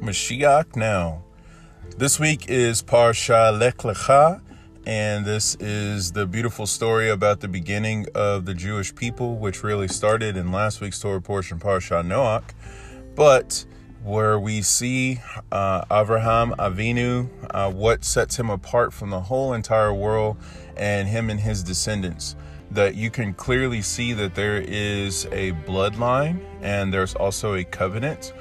Mashiach now. This week is Parsha Lech Lecha, and this is the beautiful story about the beginning of the Jewish people, which really started in last week's Torah portion, Parsha Noach, but where we see uh, Avraham Avinu, uh, what sets him apart from the whole entire world, and him and his descendants. That you can clearly see that there is a bloodline and there's also a covenant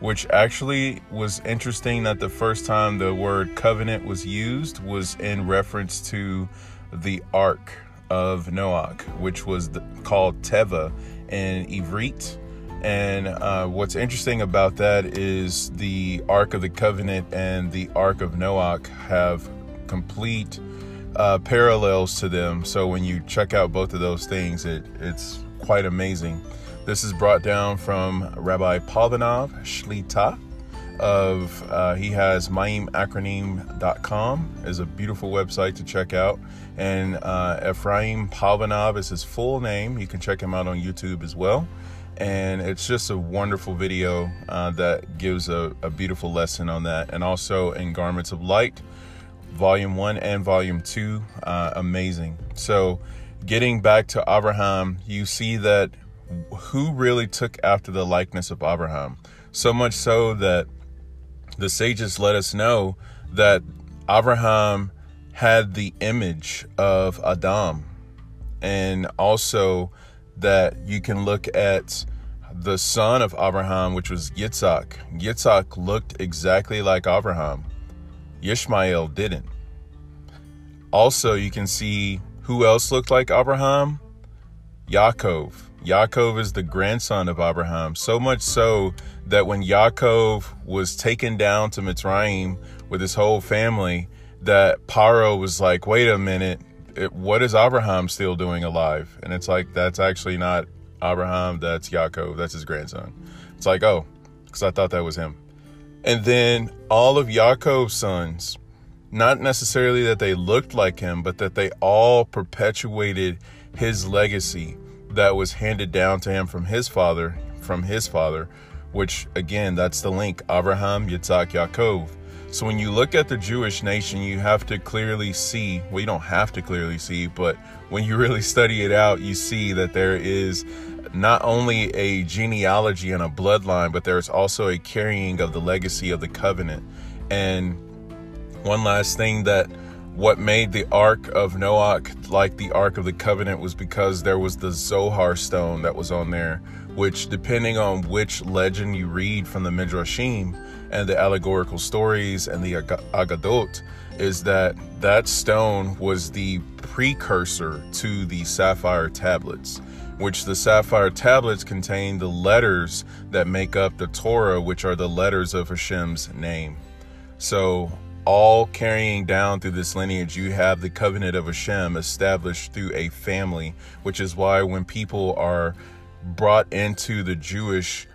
which actually was interesting that the first time the word covenant was used was in reference to the Ark of Noach, which was the, called Teva in Ivrit. And uh, what's interesting about that is the Ark of the Covenant and the Ark of Noach have complete uh, parallels to them. So when you check out both of those things, it, it's quite amazing. This is brought down from Rabbi Palvanov Shlita of uh, he has mayimachronim.com is a beautiful website to check out. And uh, Ephraim Palvanov is his full name. You can check him out on YouTube as well. And it's just a wonderful video uh, that gives a, a beautiful lesson on that. And also in Garments of Light volume 1 and volume 2 uh, amazing. So getting back to Abraham you see that who really took after the likeness of Abraham. So much so that the sages let us know that Abraham had the image of Adam. And also that you can look at the son of Abraham, which was Yitzhak. Yitzhak looked exactly like Abraham. Ishmael didn't. Also, you can see who else looked like Abraham? Yaakov. Yaakov is the grandson of Abraham, so much so that when Yaakov was taken down to Mitzrayim with his whole family, that Paro was like, wait a minute, it, what is Abraham still doing alive? And it's like, that's actually not Abraham, that's Yaakov, that's his grandson. It's like, oh, because I thought that was him. And then all of Yaakov's sons, not necessarily that they looked like him, but that they all perpetuated his legacy that was handed down to him from his father, from his father, which again, that's the link Abraham, Yitzhak, Yaakov. So when you look at the Jewish nation, you have to clearly see, well, you don't have to clearly see, but when you really study it out, you see that there is not only a genealogy and a bloodline, but there's also a carrying of the legacy of the covenant. And one last thing that what made the Ark of Noach like the Ark of the Covenant was because there was the Zohar stone that was on there, which, depending on which legend you read from the Midrashim and the allegorical stories and the Agadot, is that that stone was the precursor to the sapphire tablets, which the sapphire tablets contain the letters that make up the Torah, which are the letters of Hashem's name. So all carrying down through this lineage, you have the covenant of Hashem established through a family, which is why when people are brought into the Jewish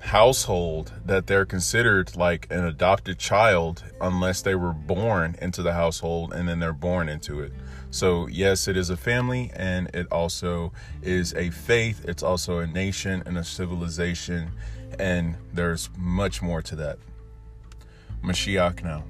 household, that they're considered like an adopted child unless they were born into the household and then they're born into it. So, yes, it is a family and it also is a faith, it's also a nation and a civilization, and there's much more to that. Mashiach now.